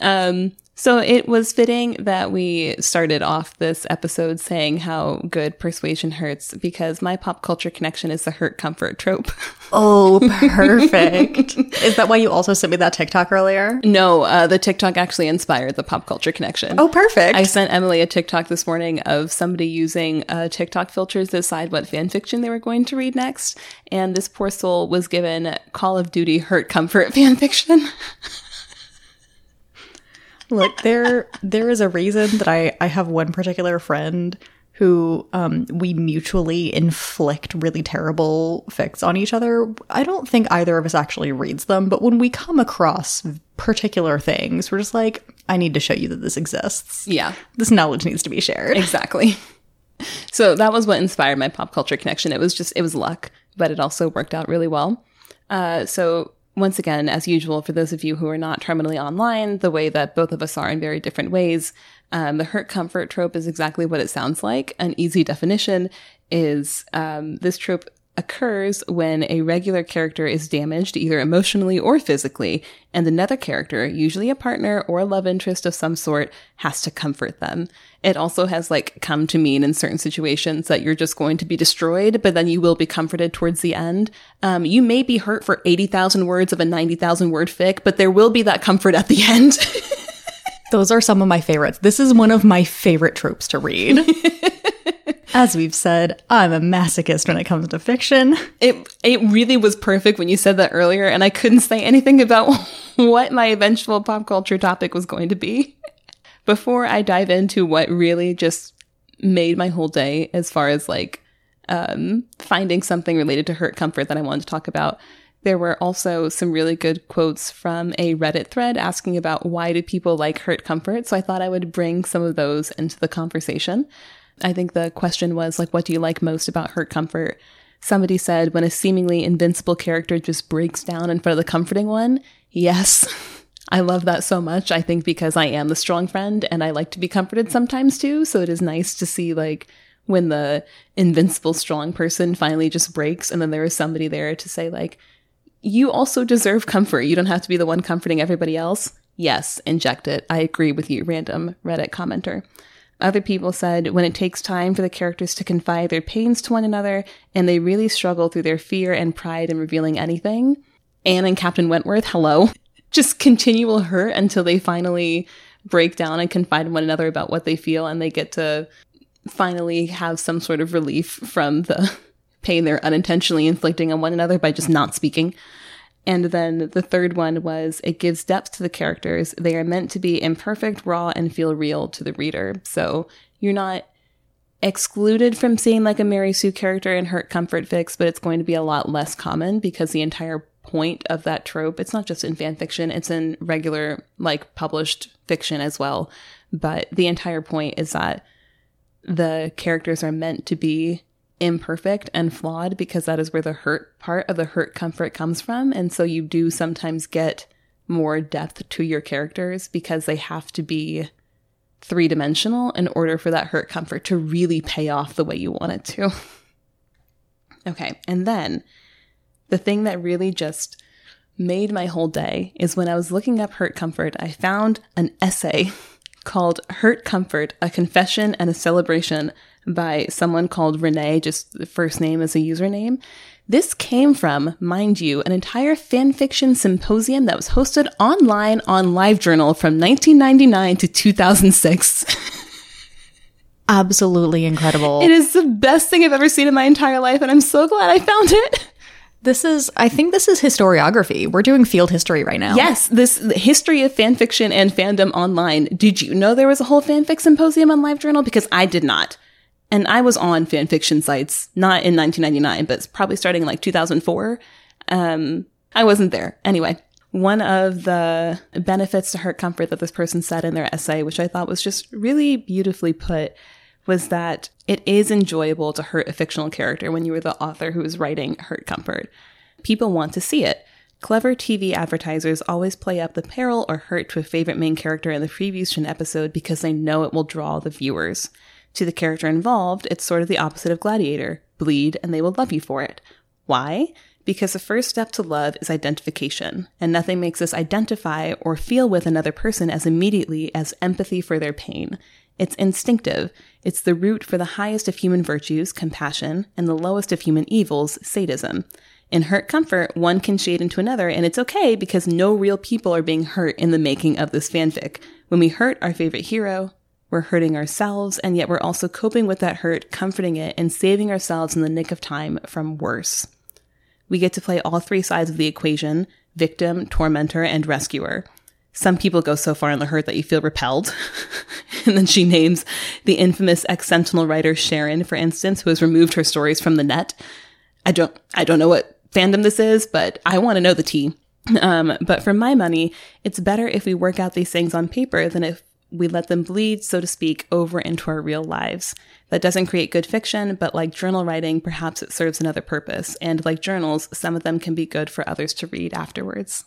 Um, so it was fitting that we started off this episode saying how good persuasion hurts because my pop culture connection is the hurt comfort trope. Oh, perfect. Is that why you also sent me that TikTok earlier? no, uh, the TikTok actually inspired the pop culture connection. Oh, perfect. I sent Emily a TikTok this morning of somebody using uh, TikTok filters to decide what fan fiction they were going to read next, and this poor soul was given Call of Duty Hurt Comfort fan fiction. Look, there there is a reason that I I have one particular friend who um we mutually inflict really terrible fics on each other. I don't think either of us actually reads them, but when we come across particular things, we're just like, I need to show you that this exists. yeah, This knowledge needs to be shared. exactly. So that was what inspired my pop culture connection. It was just it was luck, but it also worked out really well. Uh, so once again, as usual, for those of you who are not terminally online, the way that both of us are in very different ways, um, the hurt comfort trope is exactly what it sounds like. An easy definition is um, this trope occurs when a regular character is damaged either emotionally or physically, and another character, usually a partner or a love interest of some sort, has to comfort them. It also has like come to mean in certain situations that you're just going to be destroyed, but then you will be comforted towards the end. Um, you may be hurt for 80,000 words of a 90,000 word fic, but there will be that comfort at the end. Those are some of my favorites. This is one of my favorite tropes to read. As we've said, I'm a masochist when it comes to fiction. It it really was perfect when you said that earlier, and I couldn't say anything about what my eventual pop culture topic was going to be. Before I dive into what really just made my whole day, as far as like um, finding something related to hurt comfort that I wanted to talk about, there were also some really good quotes from a Reddit thread asking about why do people like hurt comfort. So I thought I would bring some of those into the conversation. I think the question was like, what do you like most about Hurt Comfort? Somebody said, when a seemingly invincible character just breaks down in front of the comforting one. Yes. I love that so much. I think because I am the strong friend and I like to be comforted sometimes too. So it is nice to see like when the invincible strong person finally just breaks and then there is somebody there to say like, you also deserve comfort. You don't have to be the one comforting everybody else. Yes, inject it. I agree with you, random Reddit commenter. Other people said when it takes time for the characters to confide their pains to one another and they really struggle through their fear and pride in revealing anything. Anne and Captain Wentworth, hello. Just continual hurt until they finally break down and confide in one another about what they feel and they get to finally have some sort of relief from the pain they're unintentionally inflicting on one another by just not speaking. And then the third one was it gives depth to the characters. They are meant to be imperfect, raw, and feel real to the reader. So you're not excluded from seeing like a Mary Sue character in Hurt Comfort Fics, but it's going to be a lot less common because the entire point of that trope, it's not just in fan fiction, it's in regular, like published fiction as well. But the entire point is that the characters are meant to be imperfect and flawed because that is where the hurt part of the hurt comfort comes from. And so you do sometimes get more depth to your characters because they have to be three dimensional in order for that hurt comfort to really pay off the way you want it to. okay. And then the thing that really just made my whole day is when I was looking up hurt comfort, I found an essay called Hurt Comfort, a confession and a celebration by someone called Renee, just the first name as a username. This came from, mind you, an entire fanfiction symposium that was hosted online on LiveJournal from 1999 to 2006. Absolutely incredible. It is the best thing I've ever seen in my entire life, and I'm so glad I found it. This is, I think this is historiography. We're doing field history right now. Yes, this history of fanfiction and fandom online. Did you know there was a whole fanfic symposium on LiveJournal? Because I did not. And I was on fanfiction sites, not in 1999, but probably starting in like 2004. Um, I wasn't there. Anyway, one of the benefits to hurt comfort that this person said in their essay, which I thought was just really beautifully put, was that it is enjoyable to hurt a fictional character when you are the author who is writing hurt comfort. People want to see it. Clever TV advertisers always play up the peril or hurt to a favorite main character in the previews to an episode because they know it will draw the viewers. To the character involved, it's sort of the opposite of Gladiator bleed, and they will love you for it. Why? Because the first step to love is identification, and nothing makes us identify or feel with another person as immediately as empathy for their pain. It's instinctive. It's the root for the highest of human virtues, compassion, and the lowest of human evils, sadism. In Hurt Comfort, one can shade into another, and it's okay because no real people are being hurt in the making of this fanfic. When we hurt our favorite hero, we're hurting ourselves, and yet we're also coping with that hurt, comforting it, and saving ourselves in the nick of time from worse. We get to play all three sides of the equation victim, tormentor, and rescuer. Some people go so far in the hurt that you feel repelled. and then she names the infamous ex Sentinel writer Sharon, for instance, who has removed her stories from the net. I don't, I don't know what fandom this is, but I want to know the tea. Um, but for my money, it's better if we work out these things on paper than if we let them bleed, so to speak, over into our real lives. That doesn't create good fiction, but like journal writing, perhaps it serves another purpose. And like journals, some of them can be good for others to read afterwards.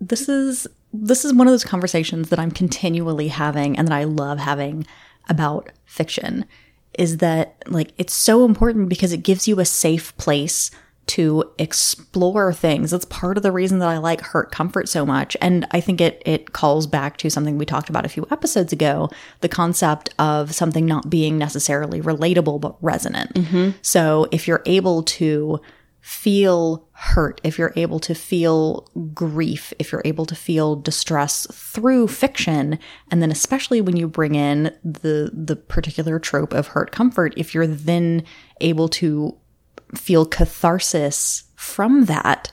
This is this is one of those conversations that I'm continually having and that I love having about fiction is that like it's so important because it gives you a safe place to explore things. It's part of the reason that I like Hurt Comfort so much. And I think it it calls back to something we talked about a few episodes ago, the concept of something not being necessarily relatable but resonant. Mm-hmm. So if you're able to feel hurt, if you're able to feel grief, if you're able to feel distress through fiction, and then especially when you bring in the the particular trope of hurt comfort, if you're then able to feel catharsis from that,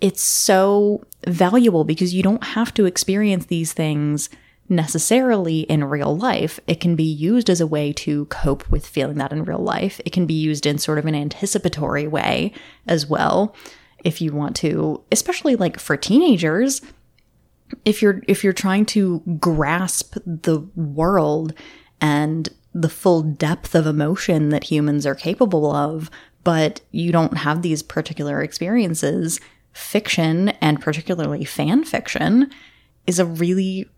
it's so valuable because you don't have to experience these things necessarily in real life. It can be used as a way to cope with feeling that in real life. It can be used in sort of an anticipatory way as well. If you want to, especially like for teenagers, if you're if you're trying to grasp the world and the full depth of emotion that humans are capable of, but you don't have these particular experiences, fiction and particularly fan fiction is a really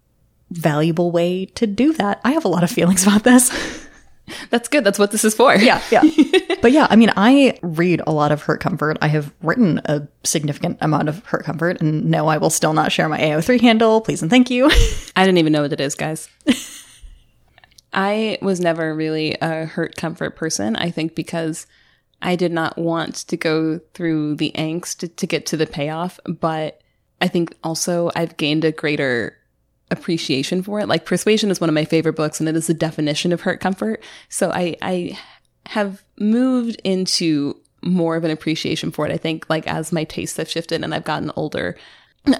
valuable way to do that. I have a lot of feelings about this. That's good. That's what this is for. Yeah, yeah. but yeah, I mean, I read a lot of Hurt Comfort. I have written a significant amount of Hurt Comfort, and no, I will still not share my AO3 handle. Please and thank you. I didn't even know what it is, guys. I was never really a hurt comfort person, I think because I did not want to go through the angst to, to get to the payoff, but I think also I've gained a greater appreciation for it. Like Persuasion is one of my favorite books and it is the definition of hurt comfort. So I I have moved into more of an appreciation for it. I think like as my tastes have shifted and I've gotten older.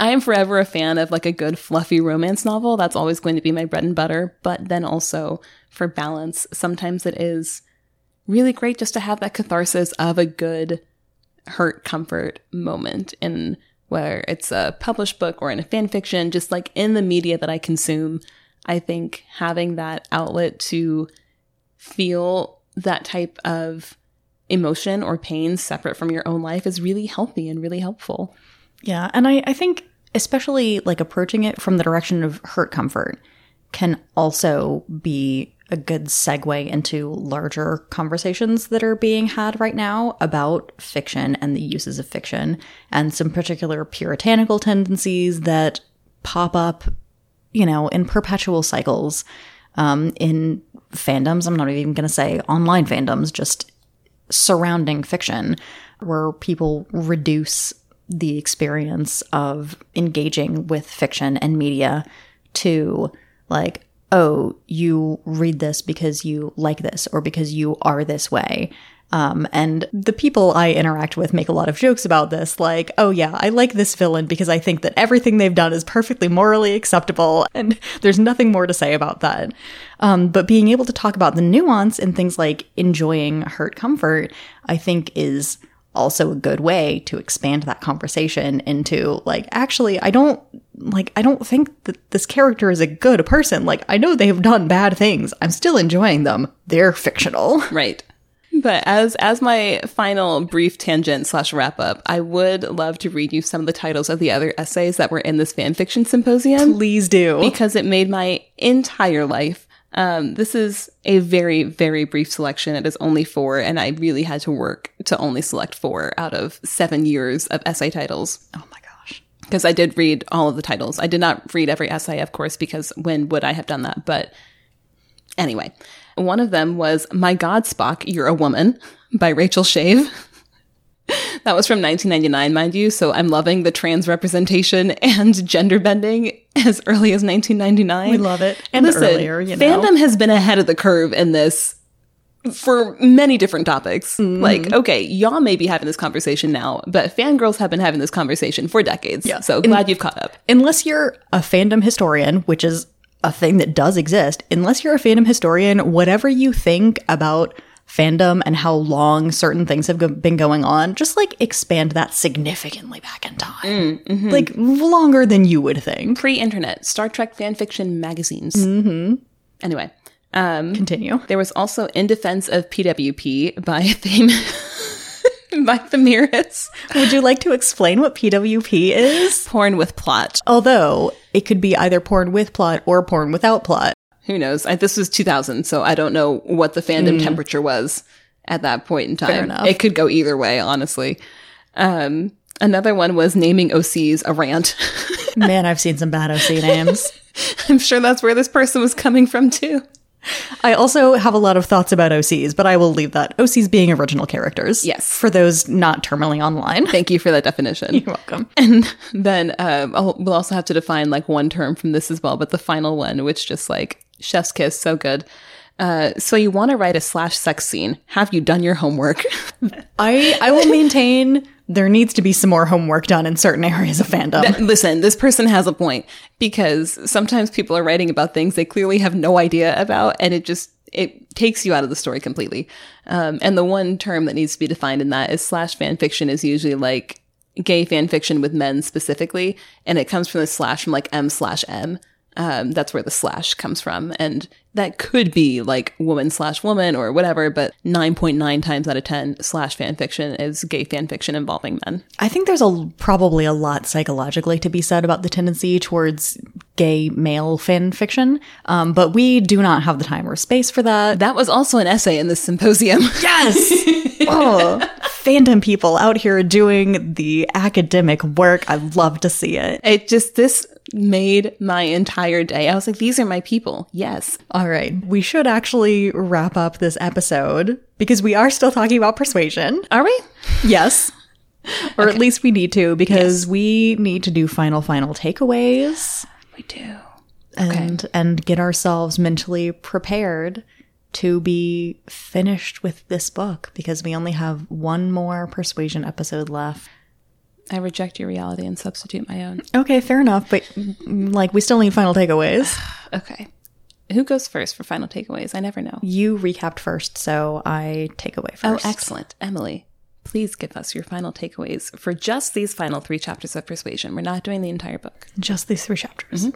I am forever a fan of like a good fluffy romance novel. That's always going to be my bread and butter. But then also for balance, sometimes it is really great just to have that catharsis of a good hurt comfort moment in whether it's a published book or in a fan fiction, just like in the media that I consume. I think having that outlet to feel that type of emotion or pain separate from your own life is really healthy and really helpful. Yeah. And I, I think, especially like approaching it from the direction of hurt comfort can also be a good segue into larger conversations that are being had right now about fiction and the uses of fiction and some particular puritanical tendencies that pop up, you know, in perpetual cycles um, in fandoms. I'm not even going to say online fandoms, just surrounding fiction, where people reduce the experience of engaging with fiction and media to like, oh, you read this because you like this or because you are this way. Um, and the people I interact with make a lot of jokes about this, like, oh yeah, I like this villain because I think that everything they've done is perfectly morally acceptable, and there's nothing more to say about that. Um, but being able to talk about the nuance in things like enjoying hurt comfort, I think is also a good way to expand that conversation into like actually i don't like i don't think that this character is a good person. Like i know they've done bad things. I'm still enjoying them. They're fictional. Right. But as as my final brief tangent slash wrap up, I would love to read you some of the titles of the other essays that were in this fan fiction symposium. Please do. Because it made my entire life. Um, this is a very, very brief selection. It is only four, and I really had to work to only select four out of seven years of essay titles oh my gosh because I did read all of the titles. I did not read every essay, of course, because when would I have done that? But anyway, one of them was My God, Spock, You're a Woman by Rachel Shave. that was from 1999, mind you. So I'm loving the trans representation and gender bending as early as 1999. we love it and earlier you know Fandom has been ahead of the curve in this for many different topics. Mm-hmm. Like, okay, y'all may be having this conversation now, but fangirls have been having this conversation for decades. Yeah. So glad you've caught up. unless you're a fandom historian, which is a thing that does exist, unless you're a fandom historian, whatever you think about fandom and how long certain things have go- been going on, just like expand that significantly back in time. Mm, mm-hmm. Like longer than you would think. Pre-internet Star Trek fan fiction magazines. Mm-hmm. Anyway, um, Continue. there was also In Defense of PWP by Thame by Themiris. Would you like to explain what PWP is? Porn with plot. Although it could be either porn with plot or porn without plot. Who knows? I, this was 2000, so I don't know what the fandom temperature was at that point in time. It could go either way, honestly. Um, another one was naming OCs a rant. Man, I've seen some bad OC names. I'm sure that's where this person was coming from too. I also have a lot of thoughts about OCs, but I will leave that. OCs being original characters. Yes. For those not terminally online. Thank you for that definition. You're welcome. And then I'll, we'll also have to define like one term from this as well, but the final one, which just like chef's kiss, so good. Uh, so you want to write a slash sex scene? Have you done your homework? I I will maintain there needs to be some more homework done in certain areas of fandom. Listen, this person has a point because sometimes people are writing about things they clearly have no idea about, and it just it takes you out of the story completely. Um, and the one term that needs to be defined in that is slash fan fiction is usually like gay fan fiction with men specifically, and it comes from the slash from like M slash M. Um, that's where the slash comes from, and that could be like woman slash woman or whatever. But nine point nine times out of ten, slash fan fiction is gay fan fiction involving men. I think there's a probably a lot psychologically to be said about the tendency towards gay male fan fiction, um, but we do not have the time or space for that. That was also an essay in this symposium. Yes. oh, fandom people out here doing the academic work. I love to see it. It just, this made my entire day. I was like, these are my people. Yes. All right. We should actually wrap up this episode because we are still talking about persuasion. Are we? Yes. Or at least we need to because we need to do final final takeaways We do. and and get ourselves mentally prepared to be finished with this book because we only have one more persuasion episode left. I reject your reality and substitute my own. Okay, fair enough, but mm, like we still need final takeaways. Okay. Who goes first for final takeaways? I never know. You recapped first, so I take away first. Oh, excellent. Emily, please give us your final takeaways for just these final three chapters of Persuasion. We're not doing the entire book. Just these three chapters.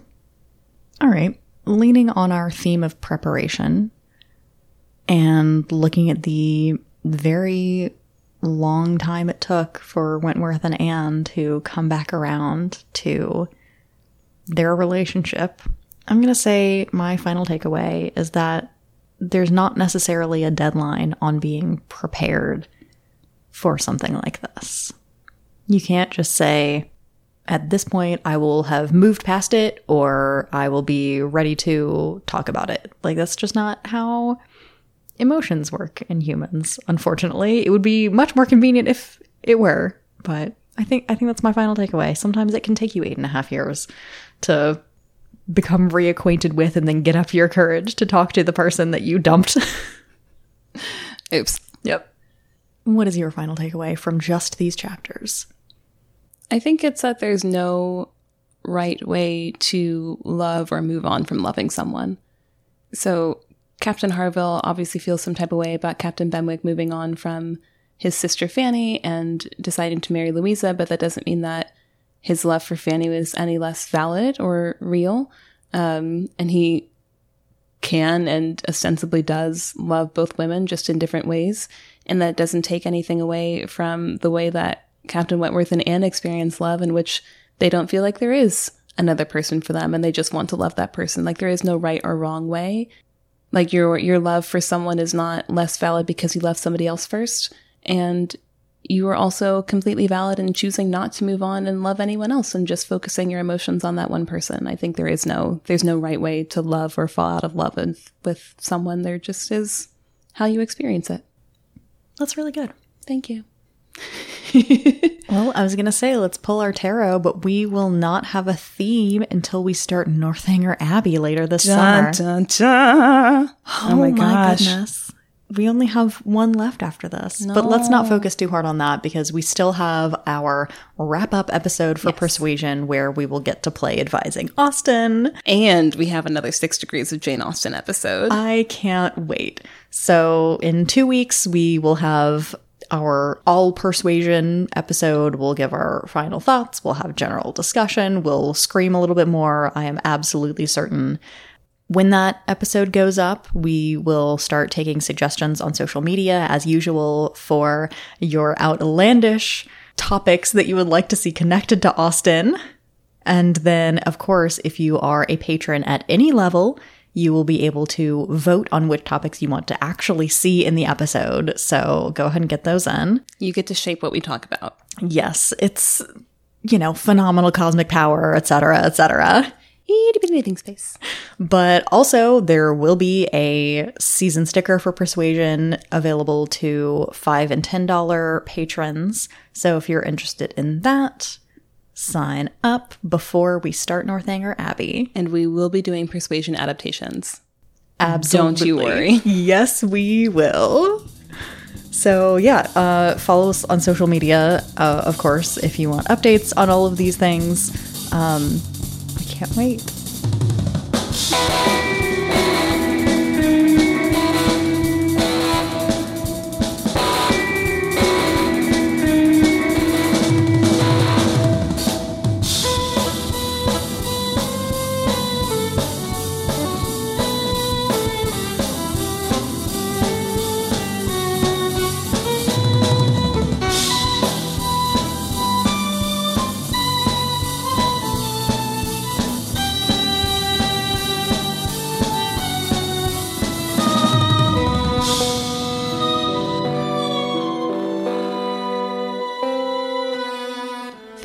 All right. Leaning on our theme of preparation and looking at the very long time it took for Wentworth and Anne to come back around to their relationship, I'm going to say my final takeaway is that there's not necessarily a deadline on being prepared for something like this. You can't just say, at this point, I will have moved past it or I will be ready to talk about it. Like, that's just not how emotions work in humans, unfortunately. It would be much more convenient if it were, but I think I think that's my final takeaway. Sometimes it can take you eight and a half years to become reacquainted with and then get up your courage to talk to the person that you dumped. Oops. yep. What is your final takeaway from just these chapters? I think it's that there's no right way to love or move on from loving someone. So Captain Harville obviously feels some type of way about Captain Benwick moving on from his sister Fanny and deciding to marry Louisa, but that doesn't mean that his love for Fanny was any less valid or real. Um, and he can and ostensibly does love both women just in different ways. And that doesn't take anything away from the way that Captain Wentworth and Anne experience love, in which they don't feel like there is another person for them and they just want to love that person. Like there is no right or wrong way. Like your your love for someone is not less valid because you love somebody else first. And you are also completely valid in choosing not to move on and love anyone else and just focusing your emotions on that one person. I think there is no there's no right way to love or fall out of love with, with someone. There just is how you experience it. That's really good. Thank you. Well, I was going to say let's pull our tarot, but we will not have a theme until we start Northanger Abbey later this summer. dun, dun. Oh, oh my gosh. goodness. we only have one left after this. But let's not focus too hard on that because we still have our wrap up episode for Persuasion where we will get to play advising Austen. And we have another Six Degrees of Jane Austen episode. I can't wait. So, in two weeks, we will have our all persuasion episode. We'll give our final thoughts. We'll have general discussion. We'll scream a little bit more. I am absolutely certain. When that episode goes up, we will start taking suggestions on social media as usual for your outlandish topics that you would like to see connected to Austen. And then, of course, if you are a patron at any level, you will be able to vote on which topics you want to actually see in the episode. So go ahead and get those in. you get to shape what we talk about. Yes, it's, you know, phenomenal cosmic power, etc., etc. Itty bitty space. But also, there will be a season sticker for Persuasion available to five and ten dollar patrons. So if you're interested in that, sign up before we start Northanger Abbey. And we will be doing persuasion adaptations. Absolutely. Don't you worry. Yes, we will. So yeah, uh, follow us on social media, uh, of course, if you want updates on all of these things. Um, I can't wait.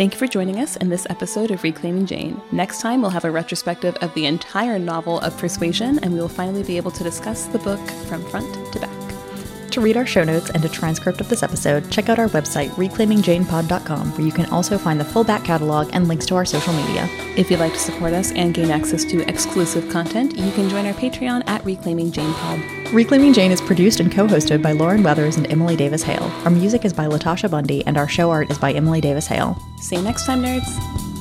Thank you for joining us in this episode of Reclaiming Jane. Next time, we'll have a retrospective of the entire novel of Persuasion, and we will finally be able to discuss the book from front to back. To read our show notes and a transcript of this episode, check out our website, reclaimingjanepod.com, where you can also find the full back catalog and links to our social media. If you'd like to support us and gain access to exclusive content, you can join our Patreon at Reclaiming Jane Pod. Reclaiming Jane is produced and co hosted by Lauren Weathers and Emily Davis Hale. Our music is by LaTasha Bundy, and our show art is by Emily Davis Hale. See you next time, nerds.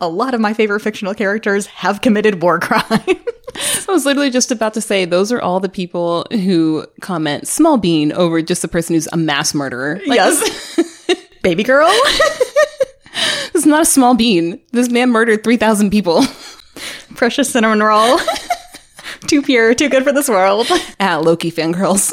A lot of my favorite fictional characters have committed war crimes. I was literally just about to say those are all the people who comment small bean over just the person who's a mass murderer. Like, yes. Baby girl? This is not a small bean. This man murdered 3,000 people. Precious cinnamon roll. too pure, too good for this world. Ah, Loki fangirls.